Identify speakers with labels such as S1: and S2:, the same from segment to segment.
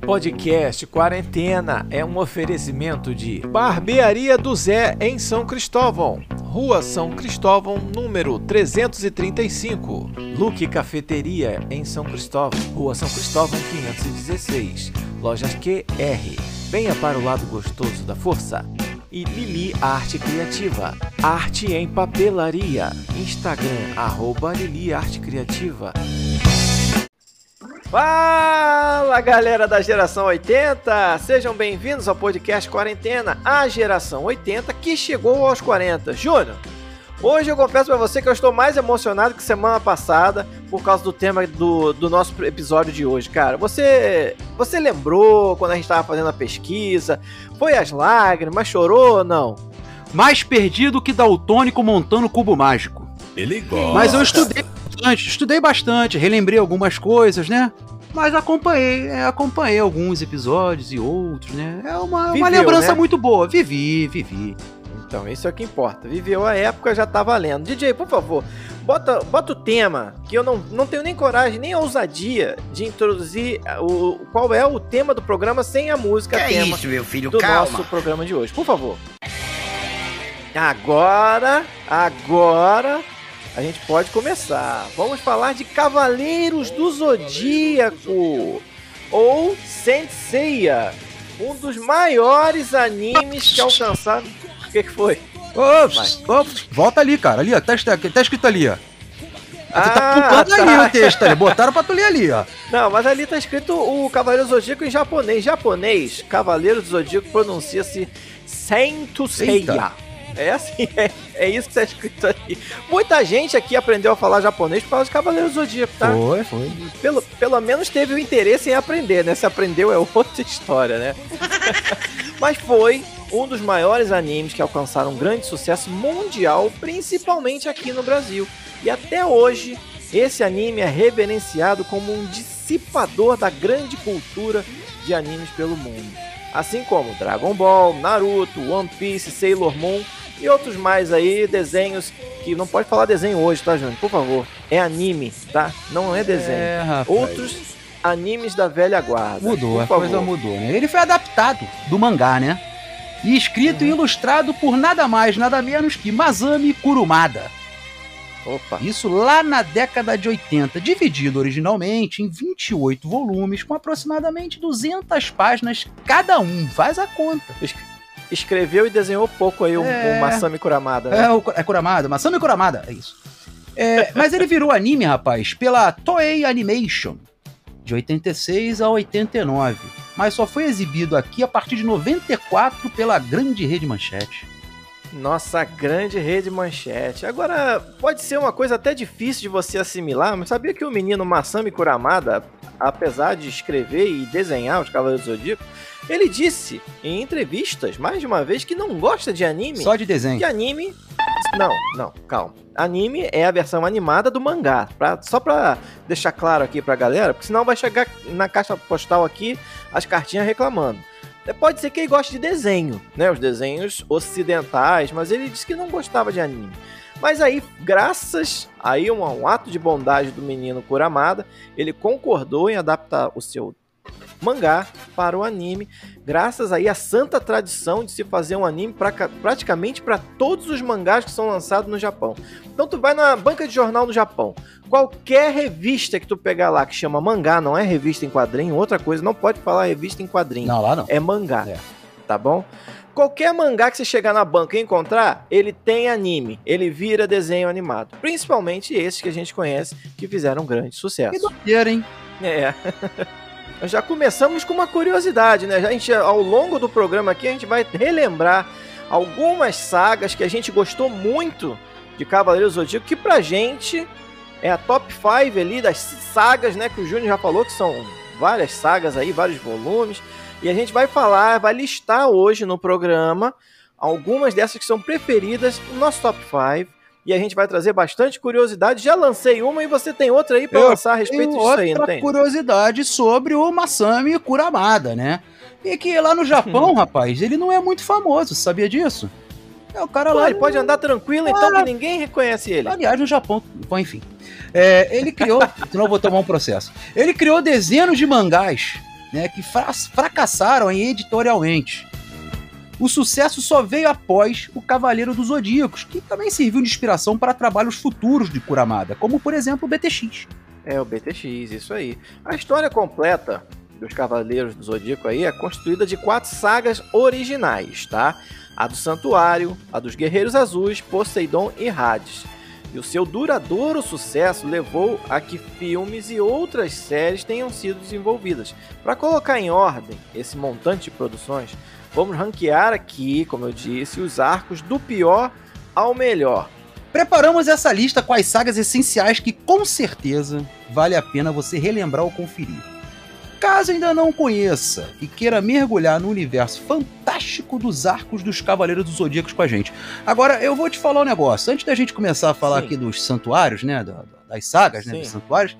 S1: Podcast Quarentena é um oferecimento de Barbearia do Zé em São Cristóvão, Rua São Cristóvão, número 335. Luque Cafeteria em São Cristóvão, Rua São Cristóvão 516. Lojas QR. Venha para o lado gostoso da força. E Lili Arte Criativa. Arte em papelaria. Instagram, arroba Lili Arte Criativa. Fala galera da geração 80! Sejam bem-vindos ao podcast Quarentena, a geração 80 que chegou aos 40. Júnior, hoje eu confesso para você que eu estou mais emocionado que semana passada por causa do tema do, do nosso episódio de hoje, cara. Você, você lembrou quando a gente estava fazendo a pesquisa? Foi as lágrimas? Chorou ou não?
S2: Mais perdido que daltônico montando cubo mágico.
S3: Ele gosta.
S2: Mas eu estudei bastante, estudei bastante, relembrei algumas coisas, né? Mas acompanhei, é, acompanhei alguns episódios e outros, né? É uma,
S1: Viveu,
S2: uma lembrança
S1: né?
S2: muito boa. Vivi, vivi.
S1: Então, isso é o que importa. Viveu a época, já tá valendo. DJ, por favor, bota, bota o tema, que eu não, não tenho nem coragem, nem ousadia de introduzir o, qual é o tema do programa sem a música
S3: Que é
S1: tema
S3: isso, meu filho?
S1: do
S3: Calma.
S1: nosso programa de hoje. Por favor. Agora, agora a gente pode começar. Vamos falar de Cavaleiros do Zodíaco ou Senseiya, um dos maiores animes que alcançaram. O que, que foi?
S2: Volta ali, cara. Ali, ó. Tá, tá, tá escrito ali, ó. Você tá
S1: Ah,
S2: pulando ali o texto ali. Botaram pra tu ler ali, ó.
S1: Não, mas ali tá escrito o Cavaleiro do Zodíaco em japonês. Japonês, Cavaleiro do Zodíaco pronuncia-se Sento Seiya. É assim, é, é isso que tá escrito ali. Muita gente aqui aprendeu a falar japonês por causa de Cavaleiro do Zodíaco, tá?
S2: Foi, foi.
S1: Pelo, pelo menos teve o interesse em aprender, né? Se aprendeu é outra história, né? Mas foi um dos maiores animes que alcançaram um grande sucesso mundial, principalmente aqui no Brasil. E até hoje, esse anime é reverenciado como um dissipador da grande cultura de animes pelo mundo. Assim como Dragon Ball, Naruto, One Piece, Sailor Moon e outros mais aí, desenhos que não pode falar desenho hoje, tá, Júnior? Por favor. É anime, tá? Não é desenho.
S2: É, rapaz.
S1: Outros animes da velha guarda.
S2: Mudou, a
S1: favor.
S2: coisa mudou, né? Ele foi adaptado do mangá, né? E escrito
S1: Uhum.
S2: e ilustrado por nada mais, nada menos que Masami Kurumada.
S1: Opa.
S2: Isso lá na década de 80, dividido originalmente em 28 volumes com aproximadamente 200 páginas cada um. Faz a conta.
S1: Escreveu e desenhou pouco aí o,
S2: É.
S1: o Masami Kuramada, né?
S2: É, o, é Kuramada, Masami Kuramada, é isso. É, mas ele virou anime, rapaz, pela Toei Animation, de 86 a 89. Mas só foi exibido aqui a partir de 94 pela grande rede Manchete.
S1: Nossa grande rede manchete. Agora, pode ser uma coisa até difícil de você assimilar, mas sabia que o menino Masami Kuramada, apesar de escrever e desenhar os Cavaleiros do Zodíaco, ele disse em entrevistas, mais de uma vez, que não gosta de anime.
S2: Só de desenho.
S1: Que anime. Não, não, calma. Anime é a versão animada do mangá. Pra, só pra deixar claro aqui pra galera, porque senão vai chegar na caixa postal aqui as cartinhas reclamando. É, Pode ser que ele goste de desenho, né? Os desenhos ocidentais, mas ele disse que não gostava de anime. Mas aí, graças a um, um ato de bondade do menino Kuramada, ele concordou em adaptar o seu mangá para o anime, graças aí à santa tradição de se fazer um anime pra, praticamente para todos os mangás que são lançados no Japão. Então tu vai na banca de jornal no Japão, qualquer revista que tu pegar lá que chama mangá, não é revista em quadrinho, outra coisa, não pode falar revista em quadrinho,
S2: Não, lá não.
S1: é mangá,
S2: É.
S1: tá bom? Qualquer mangá que você chegar na banca e encontrar, ele tem anime, ele vira desenho animado. Principalmente esses que a gente conhece que fizeram um grande
S2: Que
S1: sucesso.
S2: doideira, hein?
S1: É. Nós já começamos com uma curiosidade, né? A gente, ao longo do programa aqui, a gente vai relembrar algumas sagas que a gente gostou muito de Cavaleiros do Zodíaco, que pra gente é a top 5 ali das sagas, né? Que o Júnior já falou que são várias sagas aí, vários volumes. E a gente vai falar, vai listar hoje no programa algumas dessas que são preferidas no nosso top 5. E a gente vai trazer bastante curiosidade. Já lancei uma e você tem outra aí pra
S2: Eu
S1: lançar a respeito disso aí, não
S2: outra
S1: tem?
S2: curiosidade sobre o Masami Kuramada, né? E que lá no Japão, rapaz, ele não é muito famoso, sabia disso? É o cara
S1: Pô,
S2: lá.
S1: ele pode andar tranquilo, então que ninguém reconhece ele.
S2: Aliás, no Japão, bom, enfim. É, ele criou, senão eu vou tomar um processo. Ele criou dezenas de mangás né, que fra fracassaram editorialmente. O sucesso só veio após o Cavaleiro dos Zodíacos, que também serviu de inspiração para trabalhos futuros de Kuramada, como por exemplo o BTX.
S1: É, o BTX, isso aí. A história completa dos Cavaleiros do Zodíaco aí é construída de quatro sagas originais, tá? A do Santuário, a dos Guerreiros Azuis, Poseidon e Hades. E o seu duradouro sucesso levou a que filmes e outras séries tenham sido desenvolvidas. Para colocar em ordem esse montante de produções, vamos ranquear aqui, como eu disse, os arcos do pior ao melhor.
S2: Preparamos essa lista com as sagas essenciais que com certeza vale a pena você relembrar ou conferir. Caso ainda não conheça e queira mergulhar no universo fantástico dos arcos dos Cavaleiros dos Zodíacos com a gente. Agora, eu vou te falar um negócio. Antes da gente começar a falar
S1: Sim.
S2: aqui dos santuários, né? da- Das sagas, né?
S1: Sim.
S2: Dos santuários.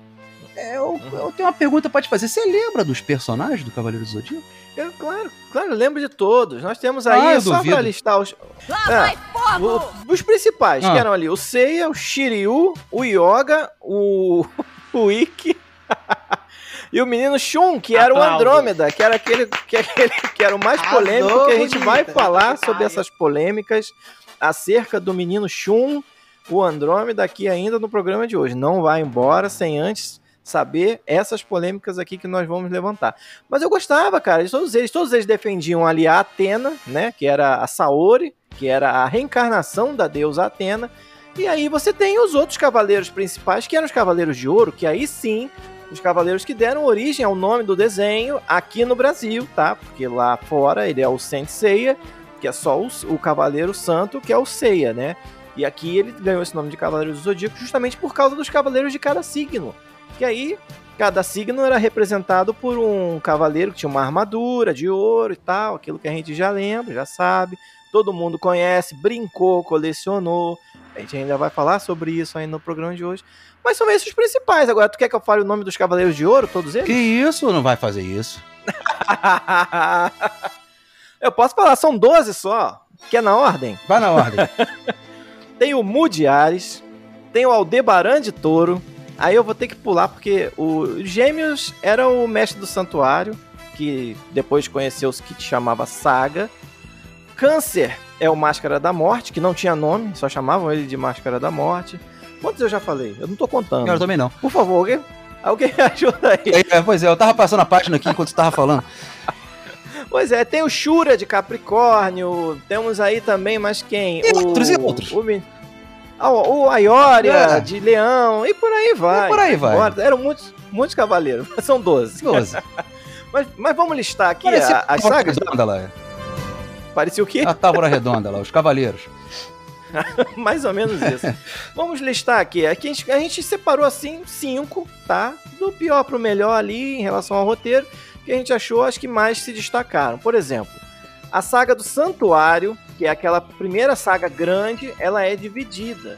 S2: é, eu, eu tenho uma pergunta pra te fazer. Você lembra dos personagens do Cavaleiro dos Zodíacos?
S1: Eu, claro, claro, eu lembro de todos. Nós temos
S2: Ah,
S1: aí,
S2: eu
S1: só
S2: duvido.
S1: para listar os.
S3: Lá
S1: É, o- os principais,
S2: Ah.
S1: que eram ali o Seiya, o Shiryu, o Yoga, o, o Ikki e o menino Shun, que era o. Andrômeda, que era aquele que, aquele, que era o mais polêmico, que a gente vai falar sobre essas polêmicas acerca do menino Shun, o Andrômeda, aqui ainda no programa de hoje. Não vai embora sem antes saber essas polêmicas aqui que nós vamos levantar. Mas eu gostava, cara, todos eles. Todos eles defendiam ali a Atena, né? Que era a Saori, que era a reencarnação da deusa Atena. E aí você tem os outros cavaleiros principais, que eram os Cavaleiros de Ouro, que aí sim, os cavaleiros que deram origem ao nome do desenho aqui no Brasil, tá? Porque lá fora ele é o Senseiya, que é só o, o Cavaleiro Santo, que é o Seiya, né? E aqui ele ganhou esse nome de Cavaleiro do Zodíaco justamente por causa dos cavaleiros de cada signo. Que aí cada signo era representado por um cavaleiro que tinha uma armadura de ouro e tal, aquilo que a gente já lembra, já sabe, todo mundo conhece, brincou, colecionou. A gente ainda vai falar sobre isso aí no programa de hoje. Mas são esses os principais. Agora, tu quer que eu fale o nome dos cavaleiros de ouro, todos
S2: Que
S1: eles?
S2: isso? Não vai fazer isso.
S1: eu posso falar, são 12 só, que é na ordem.
S2: Vai na ordem.
S1: Tem o Mudiares, tem o Aldebaran de Touro. Aí eu vou ter que pular porque o Gêmeos era o mestre do santuário, que depois conheceu os que te chamava Saga. Câncer é o Máscara da Morte, que não tinha nome, só chamavam ele de Máscara da Morte. Quantos eu já falei? Eu não tô contando.
S2: eu também não.
S1: Por favor, alguém, alguém ajuda aí.
S2: É, pois é, eu tava passando a página aqui enquanto você tava falando.
S1: Pois é, tem o Shura de Capricórnio, temos aí também, mas quem?
S2: E outros, e outros?
S1: O, Ah, o o Aioria
S2: É.
S1: de Leão, e por aí vai.
S2: E por aí vai.
S1: Eram muitos, muitos cavaleiros, são 12.
S2: 12.
S1: Mas, mas vamos listar aqui
S2: Parecia
S1: a- as sagas.
S2: redonda lá.
S1: Parecia o quê?
S2: A tábua redonda lá, os cavaleiros.
S1: Mais ou menos isso. Vamos listar aqui. Aqui a gente, a gente separou assim cinco, tá? Do pior pro melhor ali em relação ao roteiro, que a gente achou as que mais se destacaram. Por exemplo, a saga do Santuário, que é aquela primeira saga grande, ela é dividida.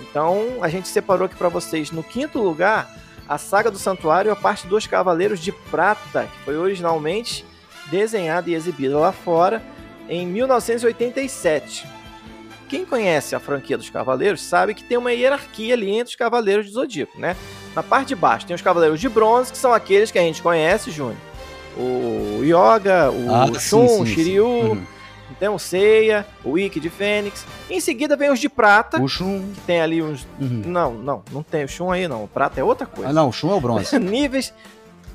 S1: Então a gente separou aqui para vocês no quinto lugar a saga do Santuário, a parte dos Cavaleiros de Prata, que foi originalmente desenhada e exibida lá fora em 1987. Quem conhece a franquia dos Cavaleiros sabe que tem uma hierarquia ali entre os Cavaleiros de Zodíaco, né? Na parte de baixo tem os Cavaleiros de Bronze, que são aqueles que a gente conhece, Júnior. O Yoga, o
S2: Ah,
S1: Shun,
S2: sim,
S1: o Shiryu,
S2: Uhum.
S1: tem o Seiya, o Ikki de Fênix. Em seguida vem os de Prata,
S2: O Shun.
S1: que tem ali uns...
S2: Uhum.
S1: Não, não, não tem o Shun aí não. O Prata é outra coisa
S2: Ah, não, o Shun é o bronze.
S1: níveis.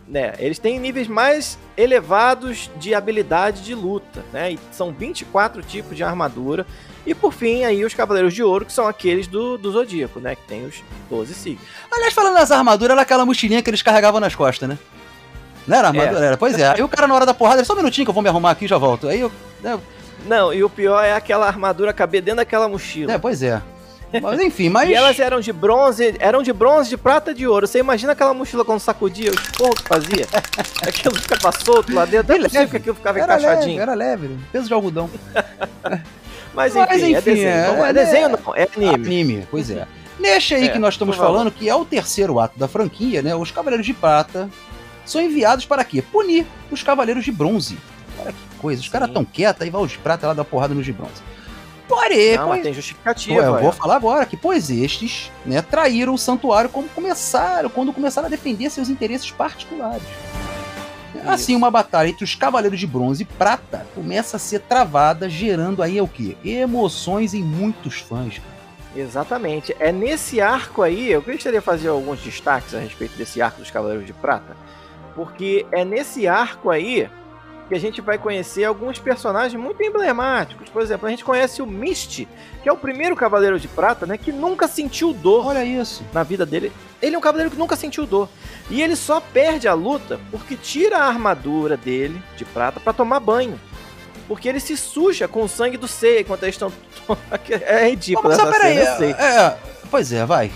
S1: Né, eles têm níveis mais elevados de habilidade de luta, né? E são 24 tipos de armadura. E por fim, aí os Cavaleiros de Ouro, que são aqueles do, do Zodíaco, né? Que tem os 12 signos.
S2: Aliás, falando das armaduras, era aquela mochilinha que eles carregavam nas costas, né? Não era armadura? Era. Pois é. Aí o cara, na hora da porrada, só um minutinho que eu vou me arrumar aqui e já volto. Aí eu. É,
S1: Não, e o pior é aquela armadura caber dentro daquela mochila.
S2: é, pois é. Mas enfim, mas.
S1: E elas eram de bronze, eram de bronze, de prata e de ouro. Você imagina aquela mochila quando sacudia, o esporro que fazia? aquilo ficava solto lá dentro, não é possível que aquilo ficava
S2: era leve,
S1: encaixadinho.
S2: era leve, peso de algodão.
S1: Mas enfim,
S2: Mas,
S1: é
S2: enfim,
S1: desenho.
S2: é-
S1: Não é
S2: é-
S1: desenho não, é anime.
S2: Anime, pois é. Neste aí
S1: É,
S2: que nós estamos falando, que é o terceiro ato da franquia, né? Os Cavaleiros de Prata são enviados para quê? Punir os Cavaleiros de Bronze. Olha que coisa, os caras tão quietos, aí vai os de prata lá dar porrada nos de bronze. Porém,
S1: Não,
S2: pois-
S1: mas tem
S2: Pô,
S1: justificativa.
S2: eu vou
S1: é.
S2: falar agora que, pois estes, né, traíram o santuário como começaram, quando começaram a defender seus interesses particulares. Assim, uma batalha entre os Cavaleiros de Bronze e Prata começa a ser travada, gerando aí o quê? Emoções em muitos fãs. cara.
S1: Exatamente. É nesse arco aí, eu gostaria de fazer alguns destaques a respeito desse arco dos Cavaleiros de Prata, porque é nesse arco aí que a gente vai conhecer alguns personagens muito emblemáticos. Por exemplo, a gente conhece o Misty, que é o primeiro Cavaleiro de Prata, né, que nunca sentiu dor
S2: Olha isso.
S1: na vida dele. Ele é um cavaleiro que nunca sentiu dor. E ele só perde a luta porque tira a armadura dele de prata pra tomar banho. Porque ele se suja com o sangue do Seiya enquanto eles estão. é ridículo
S2: Mas,
S1: essa
S2: peraí,
S1: sei.
S2: é, pois é, vai.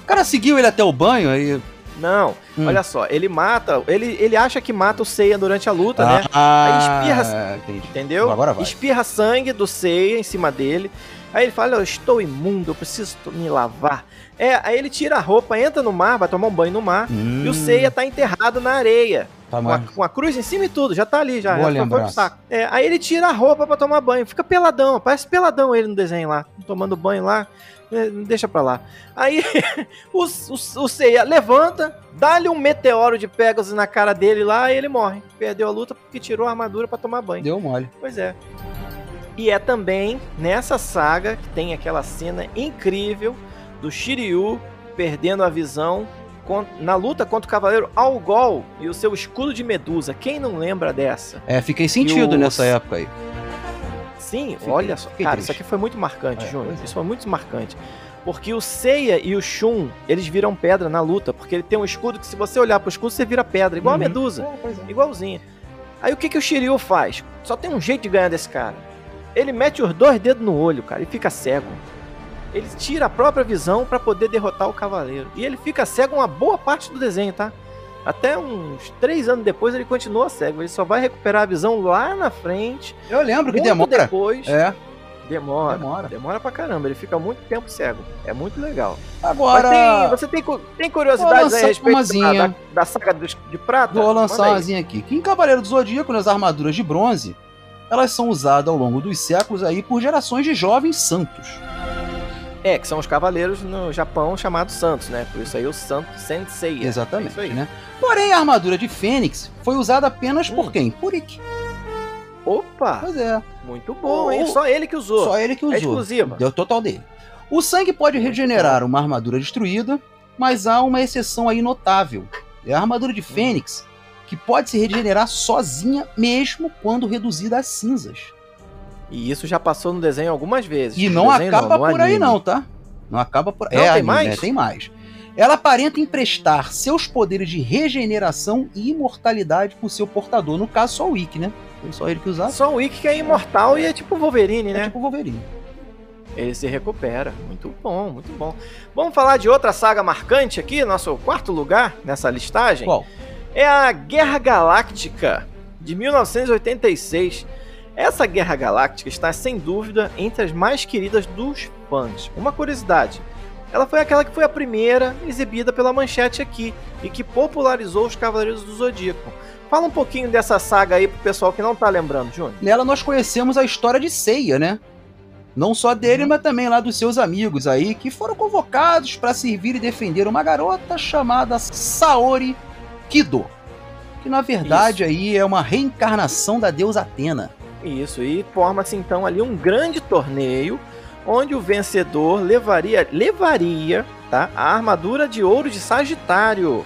S2: O cara seguiu ele até o banho aí.
S1: Não,
S2: Hum.
S1: olha só, ele mata. Ele, ele acha que mata o Seiya durante a luta, né?
S2: Ah,
S1: Aí espirra-
S2: entendi.
S1: Entendeu?
S2: Agora vai.
S1: Espirra sangue do Seiya em cima dele. Aí ele fala, eu estou imundo, eu preciso me lavar. É, aí ele tira a roupa, entra no mar, vai tomar um banho no mar.
S2: Hum,
S1: E o Seiya tá enterrado na areia.
S2: tá
S1: Com a, com a cruz em cima e tudo, já tá ali, já.
S2: Boa
S1: já foi
S2: lembrança.
S1: pro saco. É, aí ele tira a roupa pra tomar banho, fica peladão, parece peladão ele no desenho lá, tomando banho lá. É, Deixa pra lá. Aí o, o, o Seiya levanta, dá-lhe um meteoro de Pegasus na cara dele lá e ele morre. Perdeu a luta porque tirou a armadura pra tomar banho.
S2: Deu mole.
S1: Pois é. E é também nessa saga que tem aquela cena incrível do Shiryu perdendo a visão na luta contra o Cavaleiro Algol e o seu escudo de Medusa. Quem não lembra dessa?
S2: É, fiquei sentido
S1: o-
S2: nessa época aí.
S1: Sim,
S2: Fiquei-
S1: olha só. Cara,
S2: triste.
S1: isso aqui foi muito marcante,
S2: É,
S1: Júnior.
S2: é.
S1: Isso foi muito marcante. Porque o Seiya e o Shun, eles viram pedra na luta. Porque ele tem um escudo que se você olhar pro escudo, você vira pedra. Igual
S2: Uhum.
S1: a Medusa.
S2: É, é.
S1: Igualzinho. Aí o que, que o Shiryu faz? Só tem um jeito de ganhar desse cara. Ele mete os dois dedos no olho, cara, e fica cego. Ele tira a própria visão pra poder derrotar o cavaleiro. E ele fica cego uma boa parte do desenho, tá? Até uns três anos depois ele continua cego. Ele só vai recuperar a visão lá na frente.
S2: Eu lembro que demora.
S1: depois.
S2: É,
S1: Demora.
S2: demora.
S1: Demora pra caramba. Ele fica muito tempo cego. É muito legal.
S2: Agora,
S1: tem- você tem, tem curiosidades a respeito da, da, da saga dos- de prata?
S2: vou lançar umazinha aqui. Que em Cavaleiro do Zodíaco, nas armaduras de bronze, elas são usadas ao longo dos séculos aí por gerações de jovens santos.
S1: É, que são os cavaleiros no Japão chamados santos, né? Por isso aí o santo Sensei. É
S2: Exatamente,
S1: aí.
S2: né? Porém, a armadura de Fênix foi usada apenas por
S1: Hum.
S2: quem? Por Ikki.
S1: Opa,
S2: Pois é,
S1: muito bom, hein? Só ele que usou.
S2: só ele que
S1: É
S2: usou.
S1: exclusiva.
S2: Deu total dele. O sangue pode regenerar uma armadura destruída, mas há uma exceção aí notável. É a armadura de Fênix, que pode se regenerar sozinha mesmo quando reduzida a cinzas.
S1: E isso já passou no desenho algumas vezes.
S2: E não acaba
S1: no
S2: por aí não, tá? Não acaba por
S1: Não,
S2: é,
S1: tem
S2: anime,
S1: mais?
S2: né? Tem mais. Ela aparenta emprestar seus poderes de regeneração e imortalidade pro seu portador. No caso, só o Ikki, né? Foi só ele que usava.
S1: Só o Ikki que é imortal e é tipo Wolverine,
S2: É
S1: né?
S2: tipo o Wolverine.
S1: Ele se recupera. Muito bom, muito bom. Vamos falar de outra saga marcante aqui, nosso quarto lugar nessa listagem.
S2: Qual?
S1: é a Guerra Galáctica de 1986. Essa Guerra Galáctica está sem dúvida entre as mais queridas dos fãs. Uma curiosidade: ela foi aquela que foi a primeira exibida pela Manchete aqui e que popularizou os Cavaleiros do Zodíaco. Fala um pouquinho dessa saga aí pro pessoal que não tá lembrando, Júnior.
S2: Nela nós conhecemos a história de Seiya, né? Não só dele,
S1: Uhum.
S2: mas também lá dos seus amigos aí, que foram convocados para servir e defender uma garota chamada Saori Kido. Que na verdade aí é uma reencarnação da deusa Atena.
S1: Isso, e forma-se então ali um grande torneio onde o vencedor levaria, levaria tá, a armadura de ouro de Sagitário,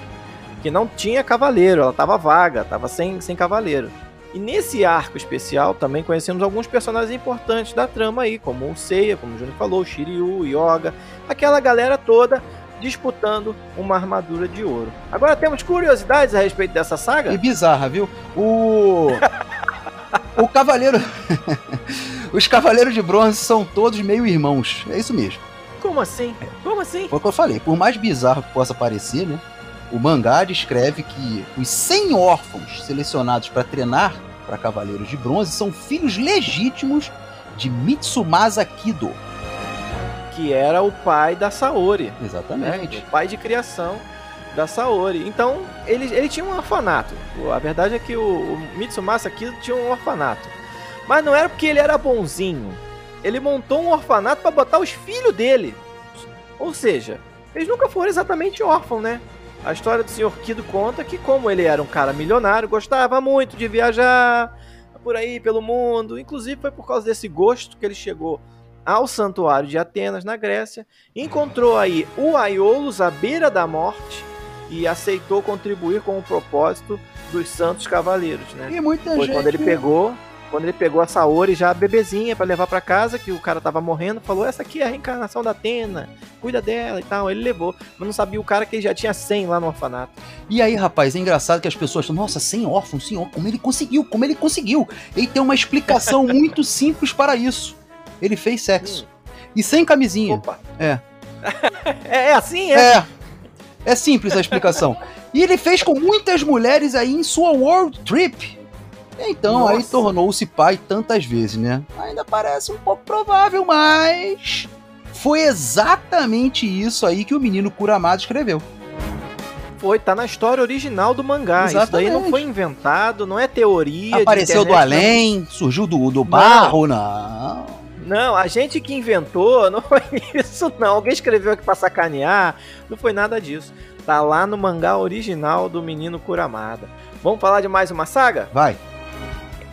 S1: que não tinha cavaleiro, ela estava vaga, estava sem, sem cavaleiro. E nesse arco especial também conhecemos alguns personagens importantes da trama aí, como o Seiya, como o Júnior falou, o Shiryu, o Yoga, aquela galera toda disputando uma armadura de ouro. Agora temos curiosidades a respeito dessa saga?
S2: E bizarra, viu? O. o cavaleiro. Os cavaleiros de bronze são todos meio irmãos. É isso mesmo.
S1: Como assim? Como assim?
S2: Foi o que eu falei. Por mais bizarro que possa parecer, né? O mangá descreve que os 100 órfãos selecionados para treinar para cavaleiros de bronze são filhos legítimos de Mitsumasa Kido.
S1: que era o pai da Saori, né?
S2: Exatamente.
S1: o pai de criação da Saori. Então, ele, ele tinha um orfanato. A verdade é que o, o Mitsumasa Kido tinha um orfanato. Mas não era porque ele era bonzinho. Ele montou um orfanato para botar os filhos dele. Ou seja, eles nunca foram exatamente órfãos, né? A história do Sr. Kido conta que, como ele era um cara milionário, gostava muito de viajar por aí pelo mundo. Inclusive, foi por causa desse gosto que ele chegou ao santuário de Atenas, na Grécia, encontrou aí o Aiolos à beira da morte e aceitou contribuir com o propósito dos santos cavaleiros, né?
S2: E muita
S1: Foi
S2: gente.
S1: quando ele pegou, quando ele pegou a Saori já bebezinha para levar para casa, que o cara tava morrendo, falou: "Essa aqui é a reencarnação da Atena, cuida dela" e tal. Ele levou, mas não sabia o cara que ele já tinha 100 lá no orfanato.
S2: E aí, rapaz, é engraçado que as pessoas falam, nossa, sem órfão, sem órfão, como ele conseguiu, como ele conseguiu. Ele tem uma explicação muito simples para isso. Ele fez sexo. E sem camisinha.
S1: Opa.
S2: É.
S1: é, é assim, é.
S2: É. É simples a explicação. E ele fez com muitas mulheres aí em sua world trip. Então, aí
S1: Nossa.
S2: tornou-se pai tantas vezes, né? Ainda parece um pouco provável, mas foi exatamente isso aí que o menino Kuramada escreveu.
S1: Foi, tá na história original do mangá. Isso daí não
S2: Exatamente.
S1: foi inventado, não é teoria. de
S2: Apareceu do
S1: internet, não.
S2: além, surgiu do, do barro, não.
S1: Não, a gente que inventou, não foi isso não. Alguém escreveu aqui pra sacanear, não foi nada disso. Tá lá no mangá original do menino Kuramada. Vamos falar de mais uma saga?
S2: Vai.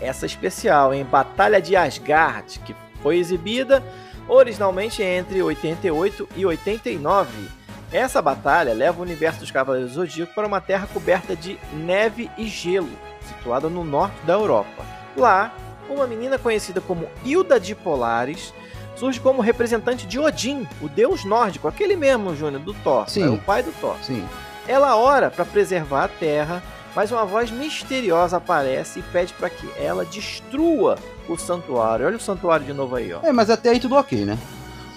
S1: Essa especial, em Batalha de Asgard, que foi exibida originalmente entre 88 e 89. Essa batalha leva o universo dos Cavaleiros do Zodíaco para uma terra coberta de neve e gelo, situada no norte da Europa. Lá, uma menina conhecida como Hilda de Polaris surge como representante de Odin, o deus nórdico, aquele mesmo, Júnior, do Thor,
S2: Sim.
S1: é o pai do Thor.
S2: Sim.
S1: Ela ora para preservar a terra, mas uma voz misteriosa aparece e pede para que ela destrua o santuário. Olha o santuário de novo aí, ó.
S2: É, mas até aí tudo ok, né?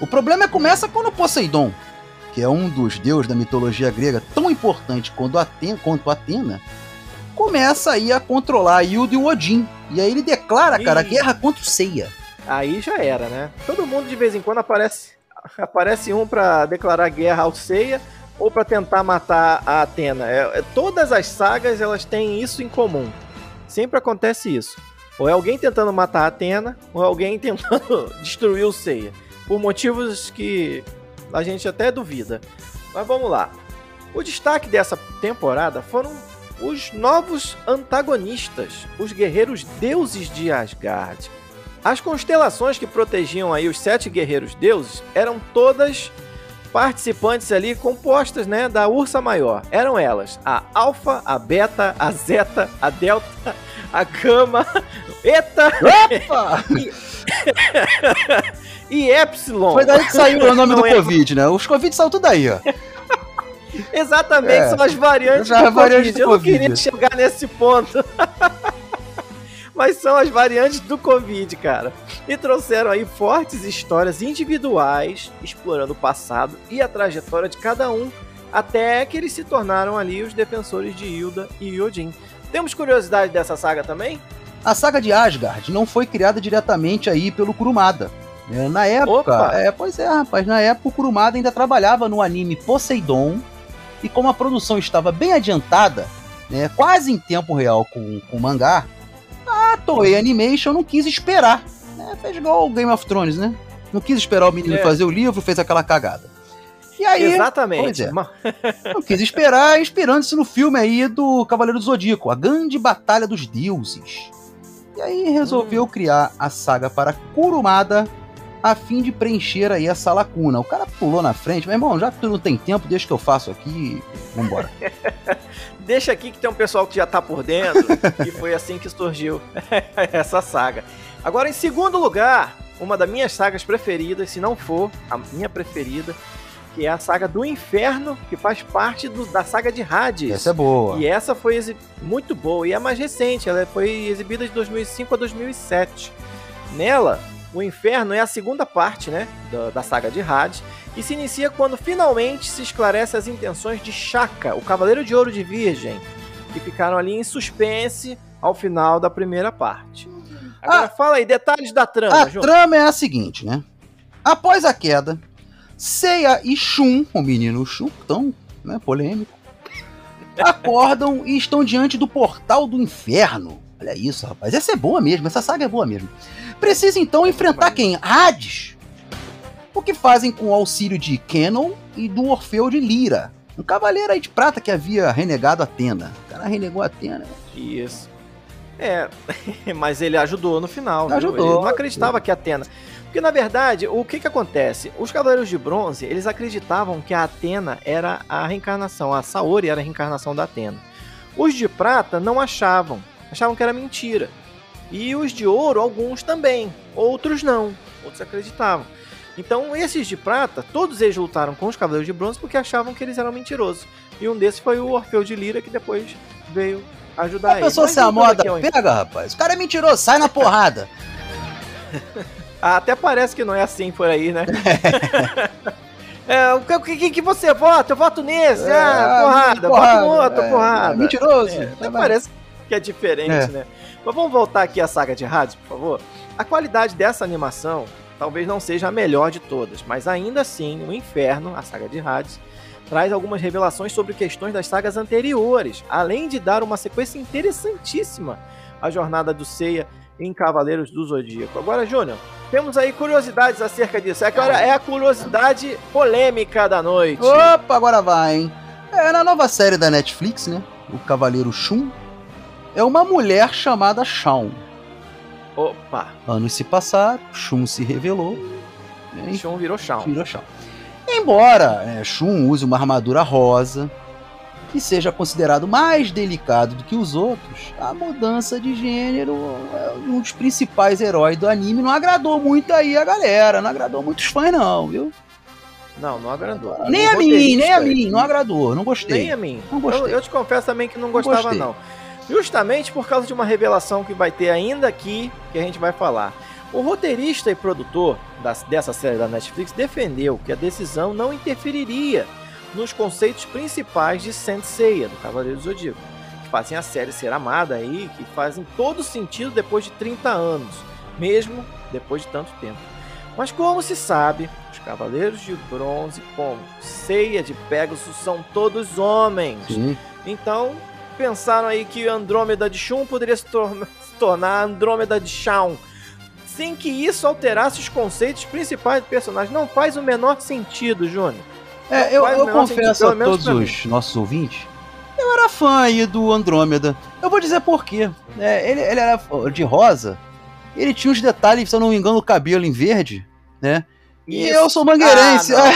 S2: O problema é começa quando Poseidon, que é um dos deuses da mitologia grega tão importante quanto Atena, quanto Atena começa aí a controlar Hilda e o Odin. E aí ele declara, cara,
S1: Ih.
S2: guerra contra o Seiya.
S1: Aí já era, né? Todo mundo de vez em quando aparece aparece um para declarar guerra ao Seiya ou para tentar matar a Atena. É- é- todas as sagas elas têm isso em comum. Sempre acontece isso. Ou é alguém tentando matar a Atena, ou é alguém tentando destruir o Seiya. Por motivos que a gente até duvida. Mas vamos lá. O destaque dessa temporada foram os novos antagonistas, os guerreiros deuses de Asgard. As constelações que protegiam aí os sete guerreiros deuses eram todas participantes ali compostas, né, da Ursa Maior. Eram elas a Alpha, a Beta, a Zeta, a Delta, a Gama, Eta
S2: Opa!
S1: e Epsilon.
S2: Foi daí que saiu o nome
S1: Não
S2: do
S1: é-
S2: Covid, né? Os Covid saiu tudo aí, ó.
S1: Exatamente,
S2: É.
S1: são as variantes
S2: Já
S1: do
S2: é variante
S1: Covid. Eu não queria chegar nesse ponto. Mas são as variantes do Covid, cara. E trouxeram aí fortes histórias individuais, explorando o passado e a trajetória de cada um, até que eles se tornaram ali os defensores de Hilda e Odin. Temos curiosidade dessa saga também?
S2: A saga de Asgard não foi criada diretamente aí pelo Kurumada. É, Na época,
S1: Opa!
S2: é, pois é, rapaz, na época o Kurumada ainda trabalhava no anime Poseidon e como a produção estava bem adiantada, né, quase em tempo real com, com o mangá, a Toei Animation não quis esperar. Né, fez igual o Game of Thrones, né? Não quis esperar o menino
S1: É.
S2: fazer o livro, fez aquela cagada. E aí,
S1: Exatamente.
S2: é. Não quis esperar, inspirando-se no filme aí do Cavaleiro do Zodíaco, a grande batalha dos deuses. E aí resolveu criar a saga para Kurumada a fim de preencher aí essa lacuna. O cara pulou na frente, meu irmão, já que tu não tem tempo, deixa que eu faço aqui, vambora.
S1: Deixa aqui que tem um pessoal que já tá por dentro e foi assim que surgiu essa saga. Agora, em segundo lugar, uma das minhas sagas preferidas, se não for a minha preferida, que é a saga do Inferno, que faz parte do- da saga de Hades.
S2: Essa é boa.
S1: E essa foi muito boa e é mais recente, ela foi exibida de 2005 a 2007. Nela, o Inferno é a segunda parte, né, da, da saga de Hades, e se inicia quando finalmente se esclarece as intenções de Shaka, o Cavaleiro de Ouro de Virgem, que ficaram ali em suspense ao final da primeira parte. Agora
S2: Ah.
S1: fala aí, detalhes da trama,
S2: A
S1: João.
S2: trama é a seguinte, né? Após a queda, Seiya e Shun, o menino Shun, tão né, polêmico, acordam e estão diante do portal do inferno. Olha isso, rapaz. Essa é boa mesmo, essa saga é boa mesmo. Precisa então enfrentar quem? Hades. O que fazem com o auxílio de Canon e do Orfeu de Lira, Um cavaleiro aí de prata que havia renegado Atena. O cara renegou Atena.
S1: Isso. É, mas ele ajudou no final. viu?
S2: Ajudou.
S1: Ele não acreditava que Atena. Porque na verdade, o que que acontece? Os Cavaleiros de Bronze, eles acreditavam que a Atena era a reencarnação, a Saori era a reencarnação da Atena. Os de prata não achavam, achavam que era mentira. E os de ouro, alguns também, outros não, outros acreditavam. Então, esses de prata, todos eles lutaram com os Cavaleiros de Bronze porque achavam que eles eram mentirosos. E um desses foi o Orfeu de Lira, que depois veio ajudar
S2: A
S1: eles.
S2: pessoa
S1: Mas
S2: se a moda pega, rapaz. O cara é mentiroso, sai na porrada.
S1: Até parece que não é assim por aí, né? é, o que, que, que você vota? Eu voto nesse.
S2: É,
S1: ah, porrada. Voto no outro,
S2: é,
S1: porrada.
S2: é mentiroso.
S1: É,
S2: Tá
S1: até parece que é diferente,
S2: É.
S1: né? Mas vamos voltar aqui à saga de Hades, por favor. A qualidade dessa animação talvez não seja a melhor de todas, mas ainda assim, o Inferno, a saga de Hades, traz algumas revelações sobre questões das sagas anteriores, além de dar uma sequência interessantíssima à jornada do Seiya em Cavaleiros do Zodíaco. Agora, Júnior, temos aí curiosidades acerca disso. É, agora é a curiosidade polêmica da noite.
S2: Opa, agora vai, hein? É, na nova série da Netflix, né? O Cavaleiro Shun é uma mulher chamada Shawn.
S1: Opa,
S2: Anos se passaram, Shun se revelou. né,
S1: Shun virou chão.
S2: virou Shawn. Embora é, Shun use uma armadura rosa e seja considerado mais delicado do que os outros, a mudança de gênero é um dos principais heróis do anime não agradou muito aí a galera, não agradou muitos fãs não, viu?
S1: Não, não agradou.
S2: Nem
S1: O
S2: a mim, nem a mim, não agradou, não gostei.
S1: Nem a mim.
S2: Não gostei.
S1: Eu, eu te confesso também que não gostava,
S2: gostei.
S1: não. Justamente por causa de uma revelação que vai ter ainda aqui, que a gente vai falar. O roteirista e produtor das- dessa série da Netflix defendeu que a decisão não interferiria nos conceitos principais de Saint Seiya, do Cavaleiro do Zodíaco, que fazem a série ser amada aí, que fazem todo sentido depois de 30 anos, mesmo depois de tanto tempo. Mas como se sabe, os Cavaleiros de Bronze, como Seiya de Pegasus, são todos homens.
S2: Sim.
S1: Então, pensaram aí que Andrômeda de Shun poderia se, tor- se tornar Andrômeda de Shaun. Sem que isso alterasse os conceitos principais do personagem. Não faz o menor sentido, Júnior.
S2: É, eu, eu
S1: menor sentido,
S2: confesso a todos os nossos ouvintes, eu era fã aí do Andrômeda. Eu vou dizer por quê. É, ele, ele era de rosa, ele tinha uns detalhes, se eu não me engano, o cabelo em verde, né? E
S1: Isso.
S2: eu sou mangueirense.
S1: Ah,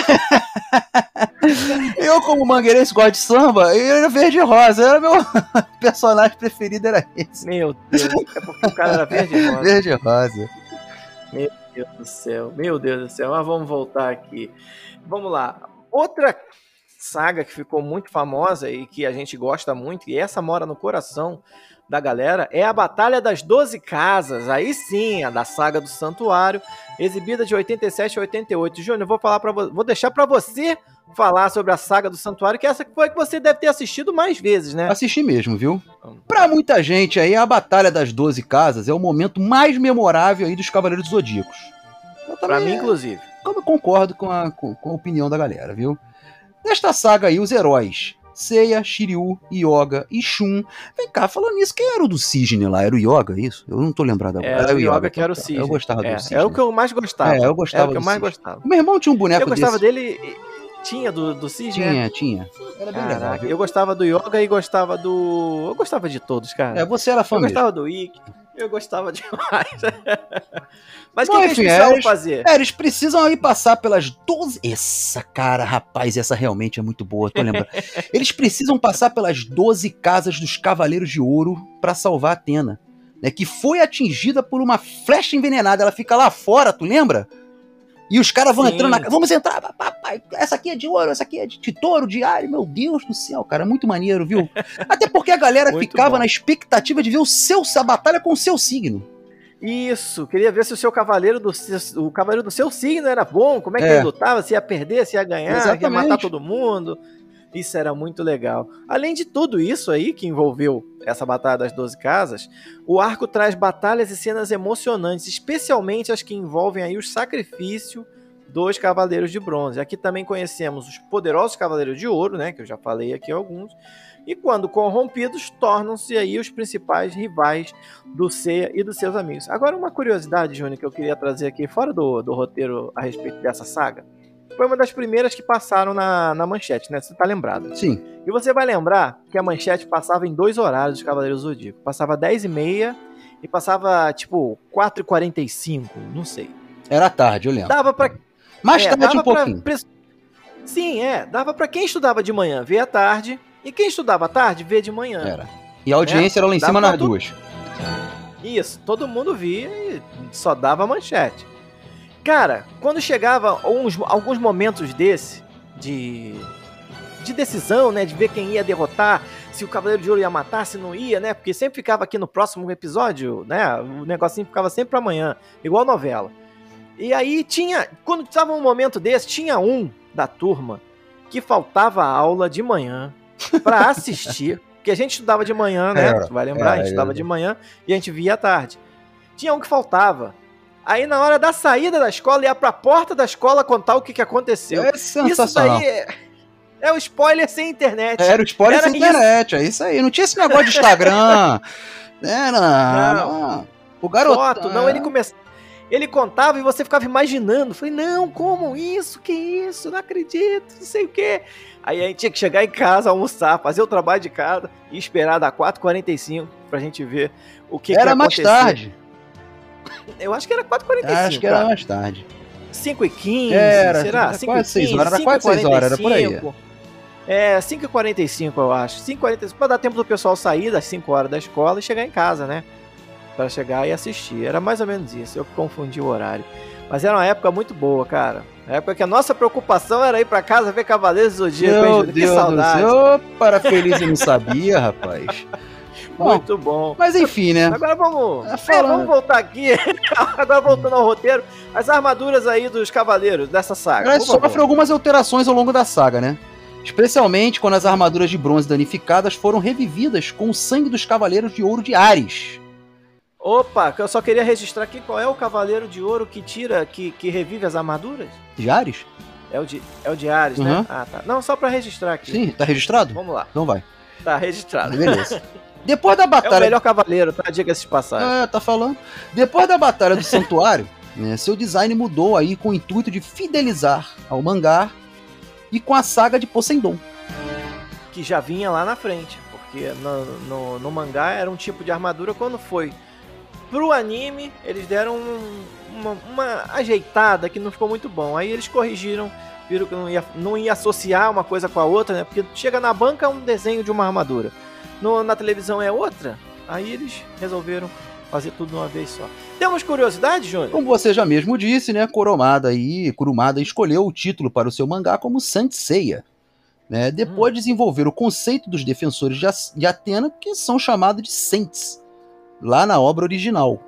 S2: eu, como mangueirense, gosto de samba, ele era verde e rosa. Era meu personagem preferido, era esse.
S1: Meu Deus, é porque o cara era verde e rosa.
S2: Verde e rosa.
S1: Meu Deus do céu, meu Deus do céu. Mas vamos voltar aqui. Vamos lá. Outra saga que ficou muito famosa e que a gente gosta muito, e essa mora no coração da galera, é a Batalha das Doze Casas. Aí sim, a da saga do Santuário, exibida de 87 a 88. Júnior, eu vou falar para vou deixar para você falar sobre a saga do Santuário, que essa foi que você deve ter assistido mais vezes, né?
S2: Assisti mesmo, viu? Pra muita gente aí, a Batalha das Doze Casas é o momento mais memorável aí dos Cavaleiros Zodíacos.
S1: Para mim, inclusive.
S2: como eu concordo com a, com a opinião da galera, viu? Nesta saga aí, os heróis Seiya, Shiryu, Yoga e Shun. Vem cá, falando nisso, quem era o do Cisne lá? Era o Yoga, isso? Eu não tô lembrado agora.
S1: Era o Yoga que era o
S2: então tá.
S1: Cisne.
S2: Eu gostava
S1: É,
S2: do Cisne.
S1: era o que eu mais gostava.
S2: É, eu gostava
S1: Era o que eu mais gostava.
S2: Meu irmão tinha um boneco
S1: Eu gostava
S2: desse.
S1: dele. Tinha do, do Cisne, né?
S2: Tinha, tinha. Era bem legal,
S1: Caraca,
S2: viu?
S1: eu gostava do Yoga e gostava do. Eu gostava de todos, cara.
S2: É, você era fã
S1: eu
S2: mesmo.
S1: gostava do Ikki. Eu gostava demais. Mas o que, eles precisavam
S2: eles-
S1: fazer?
S2: É, eles precisam aí passar pelas 12. Essa cara, rapaz, essa realmente é muito boa, tô lembrando. eles precisam passar pelas 12 casas dos Cavaleiros de Ouro pra salvar Atena, né? Que foi atingida por uma flecha envenenada. Ela fica lá fora, tu lembra? E os caras vão
S1: Sim.
S2: entrando na casa. Vamos entrar, papai. Essa aqui é de ouro, essa aqui é de, de touro, de alho. Meu Deus do céu, cara. Muito maneiro, viu? Até porque a galera ficava
S1: bom.
S2: na expectativa de ver o seu, a batalha com o seu signo.
S1: Isso, queria ver se o seu cavaleiro do o cavaleiro do seu signo era bom, como é que
S2: É.
S1: ele lutava, se ia perder, se ia ganhar, se ia
S2: Exatamente.
S1: matar todo mundo. Isso era muito legal. Além de tudo isso aí que envolveu essa batalha das 12 casas, o arco traz batalhas e cenas emocionantes, especialmente as que envolvem aí o sacrifício dos cavaleiros de bronze. Aqui também conhecemos os poderosos cavaleiros de ouro, né, que eu já falei aqui alguns. E quando corrompidos, tornam-se aí os principais rivais do Seiya e dos seus amigos. Agora, uma curiosidade, Júnior, que eu queria trazer aqui, fora do, do roteiro a respeito dessa saga. Foi uma das primeiras que passaram na, na manchete, né? Você tá lembrado.
S2: Sim.
S1: E você vai lembrar que a manchete passava em dois horários dos Cavaleiros do Zodíaco. Passava 10 e meia e passava, tipo, 4 e 45 não sei.
S2: Era tarde, eu lembro.
S1: Dava pra...
S2: Mais
S1: é,
S2: tarde um pouquinho.
S1: pra- Sim, é. Dava pra quem estudava de manhã ver à tarde. E quem estudava à tarde, ver de manhã.
S2: Era. E a audiência era lá em cima nas
S1: tu-
S2: duas.
S1: Isso, todo mundo via e só dava manchete. Cara, quando chegava uns, alguns momentos desse, de, de decisão, né? De ver quem ia derrotar, se o Cavaleiro de Ouro ia matar, se não ia, né? Porque sempre ficava aqui no próximo episódio, né? O negocinho ficava sempre pra amanhã, igual novela. E aí tinha, quando estava um momento desse, tinha um da turma que faltava aula de manhã pra assistir. Porque a gente estudava de manhã, né?
S2: Era,
S1: Tu vai lembrar, a gente
S2: era,
S1: estudava
S2: era.
S1: de manhã e a gente via à tarde. Tinha um que faltava. Aí na hora da saída da escola, ia pra porta da escola contar o que, que aconteceu.
S2: É
S1: Isso
S2: sensacional.
S1: daí é, é o spoiler sem internet.
S2: Era o spoiler
S1: Era
S2: sem internet, é isso aí. Não tinha esse negócio de Instagram. É, não, não. O garoto.
S1: foto, não, ele começava. Ele contava e você ficava imaginando. Falei, não, como isso? Que isso? Não acredito, não sei o quê. Aí a gente tinha que chegar em casa, almoçar, fazer o trabalho de casa e esperar dar 4h45 pra gente ver o que, que
S2: Era
S1: ia
S2: mais
S1: acontecer.
S2: tarde.
S1: Eu acho que era 4h45.
S2: Acho que era
S1: cara.
S2: mais tarde.
S1: 5 e 15,
S2: Era,
S1: será?
S2: era
S1: 5
S2: quase
S1: e
S2: seis
S1: 15,
S2: horas, era
S1: 5 e
S2: quase seis horas, era por aí.
S1: 45. É, 5 e 45 eu acho. 5 e 45 pra dar tempo do pessoal sair das 5 horas da escola e chegar em casa, né? Pra chegar e assistir. Era mais ou menos isso, eu que confundi o horário. Mas era uma época muito boa, cara. A época que a nossa preocupação era ir pra casa ver Cavaleiros do Zodíaco, hein,
S2: Meu?
S1: Que
S2: Deus do
S1: saudade.
S2: céu. Para feliz eu não sabia, rapaz. Bom,
S1: Muito bom.
S2: mas enfim, né?
S1: Agora vamos,
S2: É,
S1: é,
S2: falando.
S1: vamos voltar aqui. Agora voltando ao roteiro, as armaduras aí dos cavaleiros dessa saga.
S2: Elas sofrem algumas alterações ao longo da saga, né? Especialmente quando as armaduras de bronze danificadas foram revividas com o sangue dos cavaleiros de ouro de Ares.
S1: Opa, eu só queria registrar aqui qual é o cavaleiro de ouro que tira, que, que revive as armaduras?
S2: De Ares?
S1: É o de, é o de Ares,
S2: Uhum.
S1: né? Ah, tá. Não, só pra registrar aqui.
S2: Sim, tá registrado?
S1: Vamos lá.
S2: Então vai.
S1: Tá registrado.
S2: Beleza. Depois da
S1: É o
S2: batalha.
S1: melhor cavaleiro, tá? Diga-se de passagem.
S2: É, tá falando. Depois da batalha do santuário, né, seu design mudou aí com o intuito de fidelizar ao mangá e com a saga de Poseidon.
S1: Que já vinha lá na frente. Porque no, no, no mangá era um tipo de armadura quando foi. Pro anime, eles deram um- uma, uma ajeitada que não ficou muito bom. Aí eles corrigiram, viram que não ia, não ia associar uma coisa com a outra, né? Porque chega na banca é um desenho de uma armadura. No- na televisão é outra. Aí eles resolveram fazer tudo de uma vez só. Temos curiosidade, Júnior?
S2: Como você já mesmo disse, né, Kurumada aí, Kurumada escolheu o título para o seu mangá como Saint Seiya. Né, depois de desenvolver o conceito dos defensores de Atena, que são chamados de Saints, lá na obra original.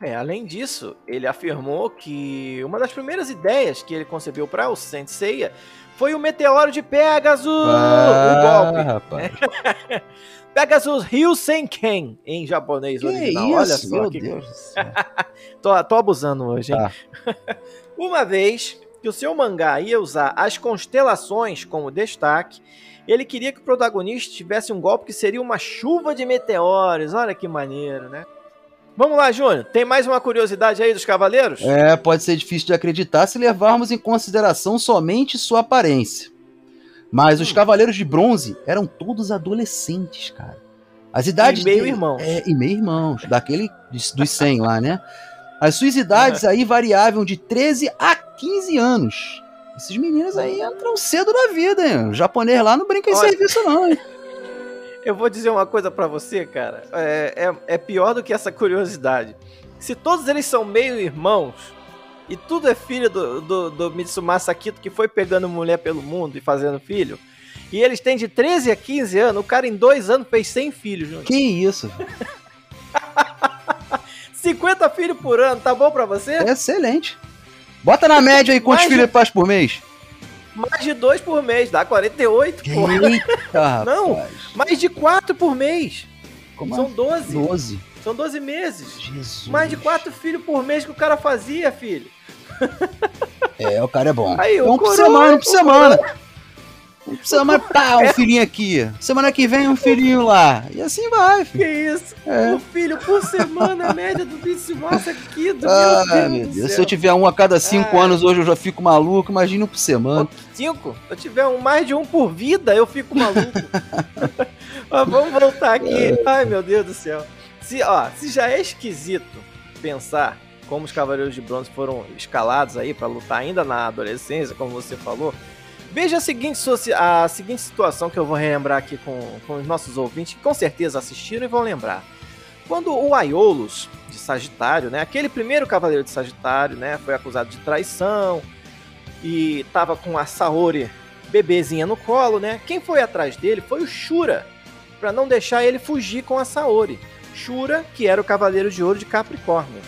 S1: É, além disso, ele afirmou que uma das primeiras ideias que ele concebeu para o Saint Seiya foi o meteoro de Pegasus, o golpe.
S2: rapaz.
S1: Pegasus Ryusenken, em japonês
S2: Que
S1: original.
S2: isso,
S1: Olha só
S2: meu
S1: que
S2: Deus.
S1: Tô, tô abusando hoje, hein?
S2: Tá.
S1: Uma vez que o seu mangá ia usar as constelações como destaque, ele queria que o protagonista tivesse um golpe que seria uma chuva de meteoros. Olha que maneiro, né? Vamos lá, Júnior. Tem mais uma curiosidade aí dos cavaleiros?
S2: É, pode ser difícil de acreditar se levarmos em consideração somente sua aparência. Mas os
S1: Hum.
S2: Cavaleiros de Bronze eram todos adolescentes, cara. As idades
S1: E meio irmãos.
S2: É, e meio irmãos, daquele dos dos 100 lá, né? As suas idades aí variavam de 13 a 15 anos. Esses meninos aí entram cedo na vida, hein? O japonês lá não brinca em
S1: Olha.
S2: serviço, não, hein?
S1: Eu vou dizer uma coisa pra você, cara. É, é, é pior do que essa curiosidade. Se todos eles são meio irmãos e tudo é filho do, do, do Mitsumasa Kito que foi pegando mulher pelo mundo e fazendo filho, e eles têm de 13 a 15 anos, o cara em dois anos fez 100 filhos, Júnior.
S2: Que isso?
S1: 50 filhos por ano, tá bom pra você?
S2: Excelente. Bota na média aí quantos
S1: Mais
S2: filhos faz por mês.
S1: Mais de dois por mês, dá 48, pô.
S2: Eita,
S1: Não.
S2: rapaz.
S1: Mais de quatro por mês.
S2: Como
S1: São
S2: assim?
S1: 12.
S2: 12.
S1: São 12 meses.
S2: Jesus.
S1: Mais de quatro filhos por mês que o cara fazia, filho.
S2: É, o cara é bom.
S1: Aí,
S2: um por
S1: coroa,
S2: semana, um por
S1: o
S2: semana. Semana, pá, um filhinho aqui. Semana que vem, um filhinho lá. E assim vai,
S1: filho. Que isso? É. Um filho por semana, a média do vício nossa aqui. Do ah, meu Deus, meu Deus.
S2: Se eu tiver um a cada cinco ah. anos, hoje eu já fico maluco. Imagina um por semana.
S1: Cinco? Se eu tiver um, mais de um por vida, eu fico maluco. Mas vamos voltar aqui. É. Ai, meu Deus do céu. Se, ó, se já é esquisito pensar como os Cavaleiros de Bronze foram escalados aí para lutar ainda na adolescência, como você falou, veja a seguinte, a seguinte situação que eu vou relembrar aqui com, com os nossos ouvintes, que com certeza assistiram e vão lembrar. Quando o Aiolos, de Sagitário, né, aquele primeiro Cavaleiro de Sagitário, né, foi acusado de traição e tava com a Saori bebezinha no colo, né? Quem foi atrás dele foi o Shura, para não deixar ele fugir com a Saori. Shura, que era o Cavaleiro de Ouro de Capricórnio.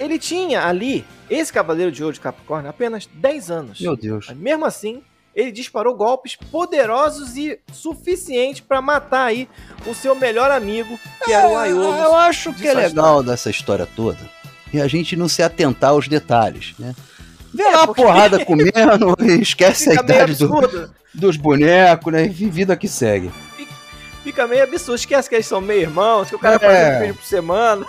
S1: Ele tinha ali, esse Cavaleiro de Ouro de Capricórnio, apenas 10 anos.
S2: Meu Deus.
S1: Mas mesmo assim, ele disparou golpes poderosos e suficientes para matar aí o seu melhor amigo, que é, era o Aiolos.
S2: Eu acho que é legal dessa história toda e a gente não se atentar aos detalhes, né? Vê é, lá porque... a porrada comendo e esquece a idade do, dos bonecos, né? E vida que segue.
S1: Fica meio absurdo. Esquece que eles são meio irmãos, que o cara é. faz um filho por semana.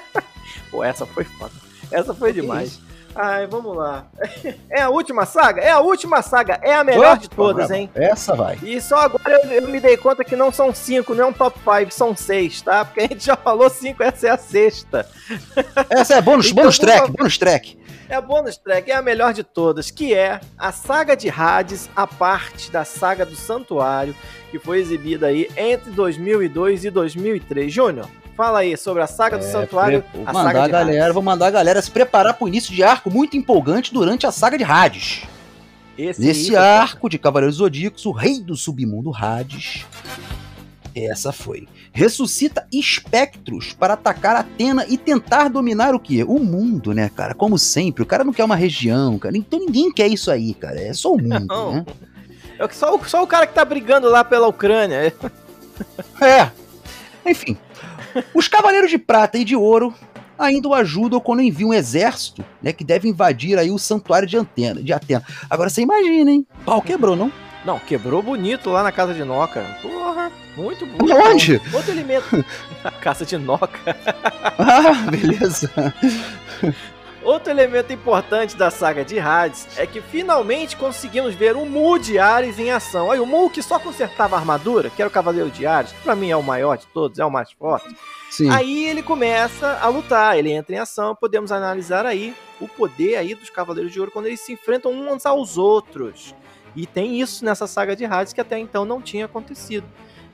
S1: Pô, essa foi foda. Essa foi demais. Ai, vamos lá. É a última saga? É a última saga. É a melhor de todas, hein?
S2: Essa vai.
S1: E só agora eu, eu, me dei conta que não são cinco, não é um top 5, são seis, tá? Porque a gente já falou cinco, essa é a sexta.
S2: Essa é bônus, então, bônus track, bônus track.
S1: É a bônus track, é a melhor de todas, que é a saga de Hades, a parte da saga do Santuário, que foi exibida aí entre 2002 e 2003. Júnior, fala aí sobre a saga é, do Santuário.
S2: Vou mandar a galera, vou mandar a galera se preparar para o início de arco muito empolgante durante a saga de Hades. Esse Nesse arco de Cavaleiros Zodíacos, o rei do submundo Hades. Essa foi. Ressuscita espectros para atacar Atena e tentar dominar o quê? O mundo, né, cara? Como sempre. O cara não quer uma região, cara. Então ninguém quer isso aí, cara. É só o mundo, não. né?
S1: É só, só o cara que tá brigando lá pela Ucrânia.
S2: É. Enfim. Os Cavaleiros de Prata e de Ouro ainda o ajudam quando envia um exército, né, que deve invadir aí o santuário de Atena. De Atena. Agora você imagina, hein? Pau quebrou, não?
S1: Não, quebrou bonito lá na casa de Noca. Porra, muito bonito.
S2: Onde?
S1: Outro elemento. na casa de Noca.
S2: ah, beleza.
S1: Outro elemento importante da saga de Hades é que finalmente conseguimos ver o Mu de Ares em ação. Aí o Mu que só consertava a armadura, que era o Cavaleiro de Ares, que pra mim é o maior de todos, é o mais forte. Sim. Aí ele começa a lutar, ele entra em ação, podemos analisar aí o poder aí dos Cavaleiros de Ouro quando eles se enfrentam uns aos outros. E tem isso nessa saga de Hades que até então não tinha acontecido.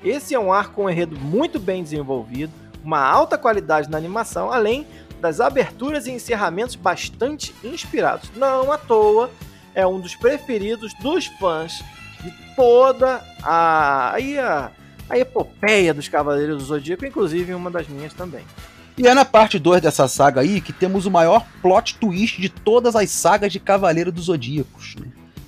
S1: Esse é um arco com um enredo muito bem desenvolvido, uma alta qualidade na animação, além das aberturas e encerramentos bastante inspirados. Não à toa, é um dos preferidos dos fãs de toda a, a, a epopeia dos Cavaleiros do Zodíaco, inclusive uma das minhas também.
S2: E é na parte 2 dessa saga aí que temos o maior plot twist de todas as sagas de Cavaleiro dos Zodíacos. Né?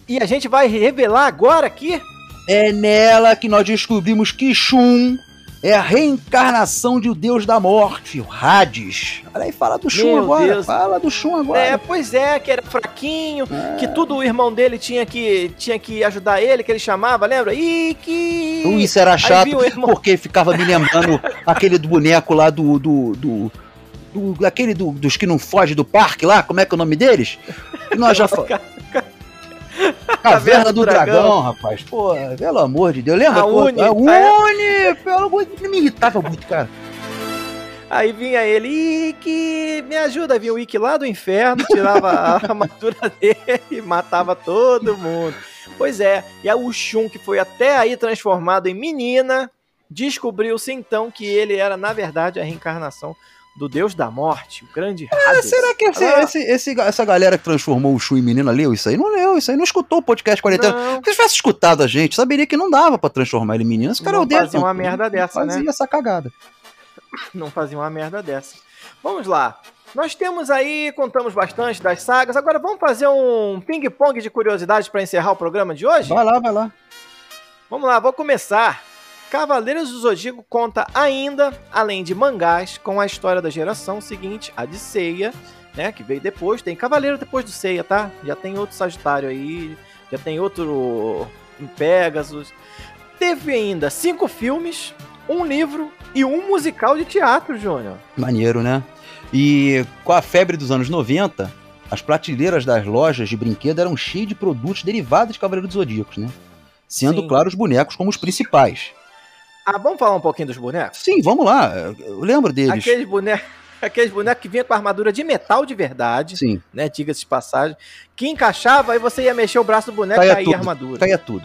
S1: E a gente vai revelar agora aqui?
S2: É nela que nós descobrimos que Shun é a reencarnação de o deus da morte, o Hades. Olha aí, fala do Shun agora. Deus. Fala do Shun agora.
S1: É, pois é, que era fraquinho, é. que tudo o irmão dele tinha que, tinha que ajudar ele, que ele chamava, lembra? Ike!
S2: Uh, isso era chato, porque ficava me lembrando aquele do boneco lá do. do, do... do aquele do, dos que não foge do parque lá, como é que é o nome deles? E nós já falamos. Caverna do, dragão. dragão. rapaz. Pô, pelo amor de Deus. Lembra? A Uni. A Uni, é... pelo amor de Deus. Me irritava muito, cara.
S1: Aí vinha ele, Ike, me ajuda. Vinha o Ike lá do inferno, tirava a armadura dele e matava todo mundo. Pois é, e a Ushun, que foi até aí transformado em menina, descobriu-se então que ele era, na verdade, a reencarnação do deus da morte, o grande
S2: é, Hades. Será que esse, esse, esse, essa galera que transformou o Shu em menina leu isso aí? Não leu isso aí, não escutou o podcast 40 anos. Se tivesse escutado a gente, saberia que não dava para transformar ele em menina. Esse cara
S1: não fazia uma merda dessa,
S2: fazia né? Fazia essa cagada.
S1: Não fazia uma merda dessa. Vamos lá. Nós temos aí, contamos bastante das sagas. Agora vamos fazer um ping-pong de curiosidades para encerrar o programa de hoje?
S2: Vai lá, vai lá.
S1: Vamos lá, vou começar Cavaleiros do Zodíaco conta ainda, além de mangás, com a história da geração seguinte, a de Seiya, né, que veio depois. Tem Cavaleiro depois do Seiya, tá? Já tem outro Sagitário aí, já tem outro em Pegasus. Teve ainda cinco filmes, um livro e um musical de teatro, Júnior.
S2: Maneiro, né? E com a febre dos anos 90, as prateleiras das lojas de brinquedo eram cheias de produtos derivados de Cavaleiro dos Zodíacos, né? Sendo,
S1: Sim.
S2: claro, os bonecos como os principais.
S1: Ah, vamos falar um pouquinho dos bonecos?
S2: Sim, vamos lá. Eu lembro deles.
S1: Aqueles bonecos, aqueles bonecos que vinham com armadura de metal de verdade,
S2: Sim,
S1: né? Diga-se de passagem. Que encaixava, aí você ia mexer o braço do boneco e
S2: Caía
S1: a armadura.
S2: caía tudo.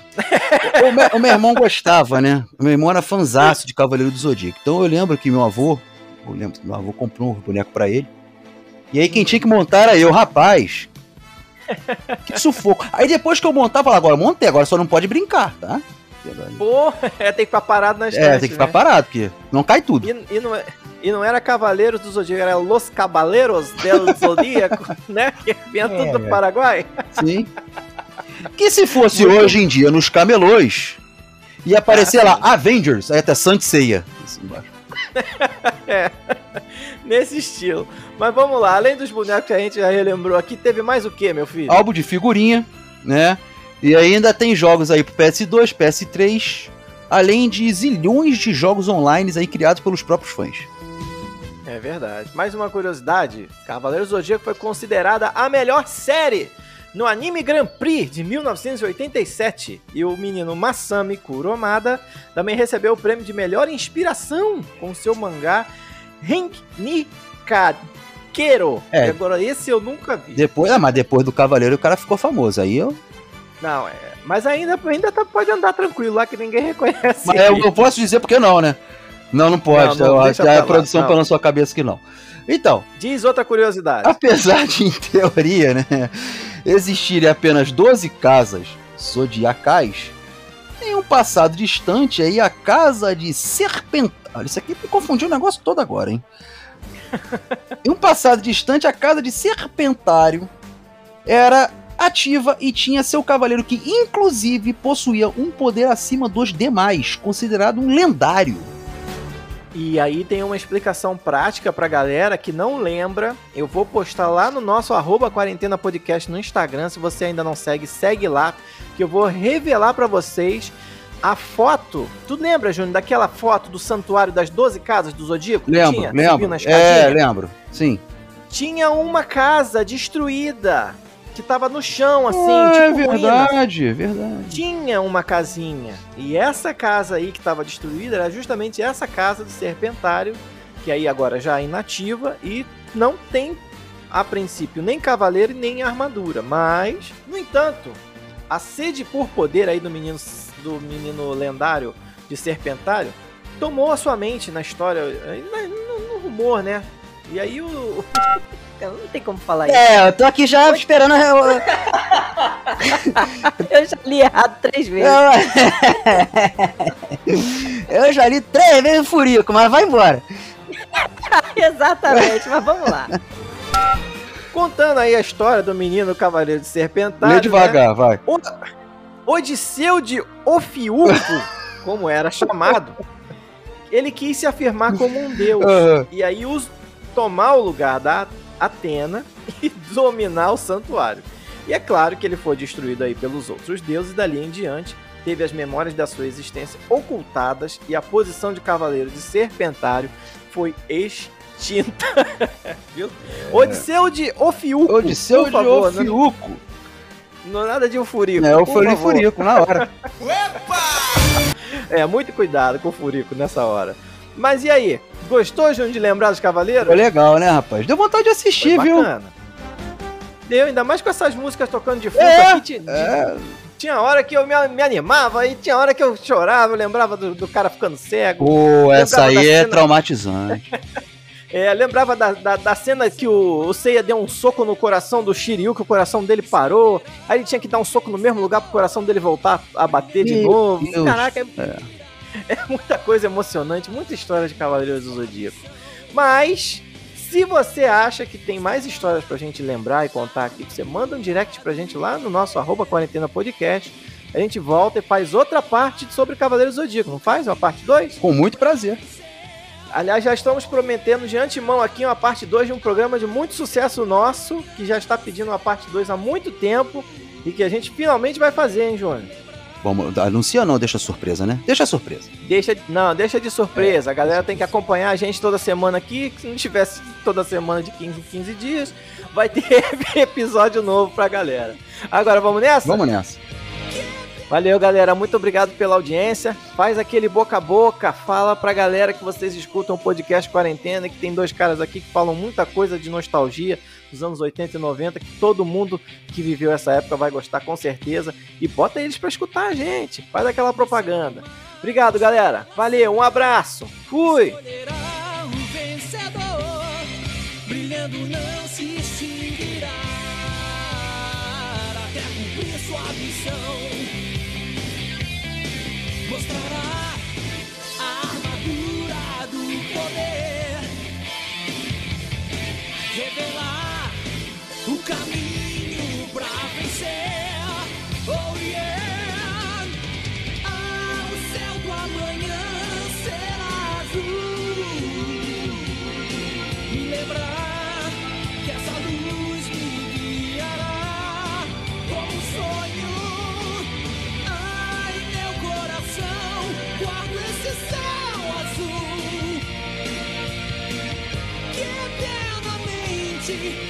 S2: o, meu, o meu irmão gostava, né? O meu irmão era fanzaço de Cavaleiro do Zodíaco. Então eu lembro que meu avô, eu lembro que meu avô comprou um boneco pra ele. E aí quem tinha que montar era eu, rapaz. Que sufoco. Aí depois que eu montava, eu falava, agora montei, agora só não pode brincar, tá?
S1: Pô, é, tem que ficar parado na estante,
S2: É, tem que ficar
S1: né?
S2: parado, porque não cai tudo.
S1: E, e não, é- e não era Cavaleiros do Zodíaco, era Los Caballeros del Zodíaco, né? Que vinha tudo do
S2: É.
S1: Paraguai.
S2: Sim. Que se fosse
S1: Muito-
S2: hoje em dia nos camelôs, ia aparecer
S1: Ah,
S2: lá,
S1: sim.
S2: Avengers, aí até Saint Seiya. Assim embaixo.
S1: Nesse estilo. Mas vamos lá, além dos bonecos que a gente já relembrou aqui, teve mais o que, meu filho?
S2: Álbum de figurinha, né? E ainda tem jogos aí pro PS2, PS3, além de zilhões de jogos online aí criados pelos próprios fãs.
S1: É verdade. Mais uma curiosidade: Cavaleiros do Zodíaco foi considerada a melhor série no Anime Grand Prix de 1987. E o menino Masami Kuromada também recebeu o prêmio de melhor inspiração com seu mangá Renk ni Kadekero.
S2: É.
S1: E agora esse eu nunca vi.
S2: Depois, ah, mas depois do Cavaleiro o cara ficou famoso. Aí eu.
S1: Não, é. Mas ainda, ainda tá- pode andar tranquilo lá que ninguém reconhece.
S2: Mas eu não posso dizer porque não, né? Não, não pode.
S1: Não, não,
S2: eu a
S1: lá,
S2: produção
S1: não.
S2: pela sua cabeça que não. Então,
S1: Diz outra curiosidade.
S2: apesar de, em teoria, né, existirem apenas 12 casas zodiacais, em um passado distante aí a casa de Serpentário. Isso aqui me confundiu o negócio todo agora, hein? em um passado distante, a casa de Serpentário era ativa e tinha seu cavaleiro que, inclusive, possuía um poder acima dos demais, considerado um lendário.
S1: E aí tem uma explicação prática pra galera que não lembra. Eu vou postar lá no nosso arroba quarentena podcast no Instagram. Se você ainda não segue, segue lá. Que eu vou revelar pra vocês a foto. Tu lembra, Júnior, daquela foto do santuário das 12 casas do Zodíaco?
S2: Lembro,
S1: tinha?
S2: Lembro.
S1: na
S2: É, lembro. Sim.
S1: Tinha uma casa destruída. Que tava no chão, assim,
S2: Ah, é
S1: tipo ruínas.
S2: verdade, é verdade.
S1: tinha uma casinha. E essa casa aí que estava destruída era justamente essa casa do Serpentário, que aí agora já é inativa e não tem, a princípio, nem cavaleiro e nem armadura. Mas, no entanto, a sede por poder aí do menino, do menino lendário de Serpentário tomou a sua mente na história, no rumor, né? E aí o. Não tem como falar isso.
S3: É, eu tô aqui já esperando. Eu, eu já li errado três vezes.
S2: É.
S3: eu já li três vezes o Furico, mas vai embora.
S1: Exatamente, mas vamos lá. Contando aí a história do menino Cavaleiro de Serpentário.
S2: Lê devagar, vai.
S1: né? Odisseu de Ofiuco, como era chamado, ele quis se afirmar como um deus.
S2: Aham.
S1: E aí os, tomar o lugar da Atena e dominar o santuário. E é claro que ele foi destruído aí pelos outros deuses, e dali em diante teve as memórias da sua existência ocultadas e a posição de cavaleiro de Serpentário foi extinta. Viu? Odisseu de Ofiuco.
S2: Odisseu
S1: por
S2: de
S1: favor, não-
S2: Ofiuco.
S1: Não, nada de Furico.
S2: É, eu
S1: por
S2: falei. Furico na hora.
S1: É, muito cuidado com o Furico nessa hora. Mas e aí? Gostou, Júnior, de lembrar dos Cavaleiros?
S2: Foi legal, né, rapaz? Deu vontade de assistir,
S1: Foi
S2: viu?
S1: bacana. Deu, ainda mais com essas músicas tocando de fundo
S2: É,
S1: aqui.
S2: é.
S1: Tinha hora que eu me, me animava e tinha hora que eu chorava, eu lembrava do, do cara ficando cego.
S2: Pô, essa aí é
S1: cena-
S2: traumatizante.
S1: É, lembrava da, da, da cena que o, o Seiya deu um soco no coração do Shiryu, que o coração dele parou. Aí ele tinha que dar um soco no mesmo lugar pro coração dele voltar a bater de
S2: Meu
S1: novo.
S2: Deus.
S1: Caraca, é, é muita coisa emocionante, muita história de Cavaleiros do Zodíaco. Mas, se você acha que tem mais histórias pra gente lembrar e contar aqui, você manda um direct pra gente lá no nosso arroba quarentena podcast. A gente volta e faz outra parte sobre Cavaleiros do Zodíaco, não faz? Uma parte 2?
S2: Com muito prazer.
S1: Aliás, já estamos prometendo de antemão aqui uma parte 2 de um programa de muito sucesso nosso, que já está pedindo uma parte 2 há muito tempo. e que a gente finalmente vai fazer, hein, Júnior?
S2: Vamos, anuncia ou não, deixa surpresa, né? Deixa surpresa.
S1: Deixa, não, deixa de surpresa. A galera tem que acompanhar a gente toda semana aqui. Se não tivesse toda semana de 15 em 15 dias, vai ter episódio novo pra galera. Agora vamos nessa?
S2: Vamos nessa.
S1: Valeu, galera. Muito obrigado pela audiência. Faz aquele boca a boca. Fala pra galera que vocês escutam o podcast Quarentena, que tem dois caras aqui que falam muita coisa de nostalgia dos anos 80 e 90, que todo mundo que viveu essa época vai gostar com certeza. E bota eles pra escutar a gente. Faz aquela propaganda. Obrigado, galera. Valeu, um abraço. Fui!
S4: brilhando não se extinguirá até cumprir sua missão. Mostrará a armadura do poder, revelar see.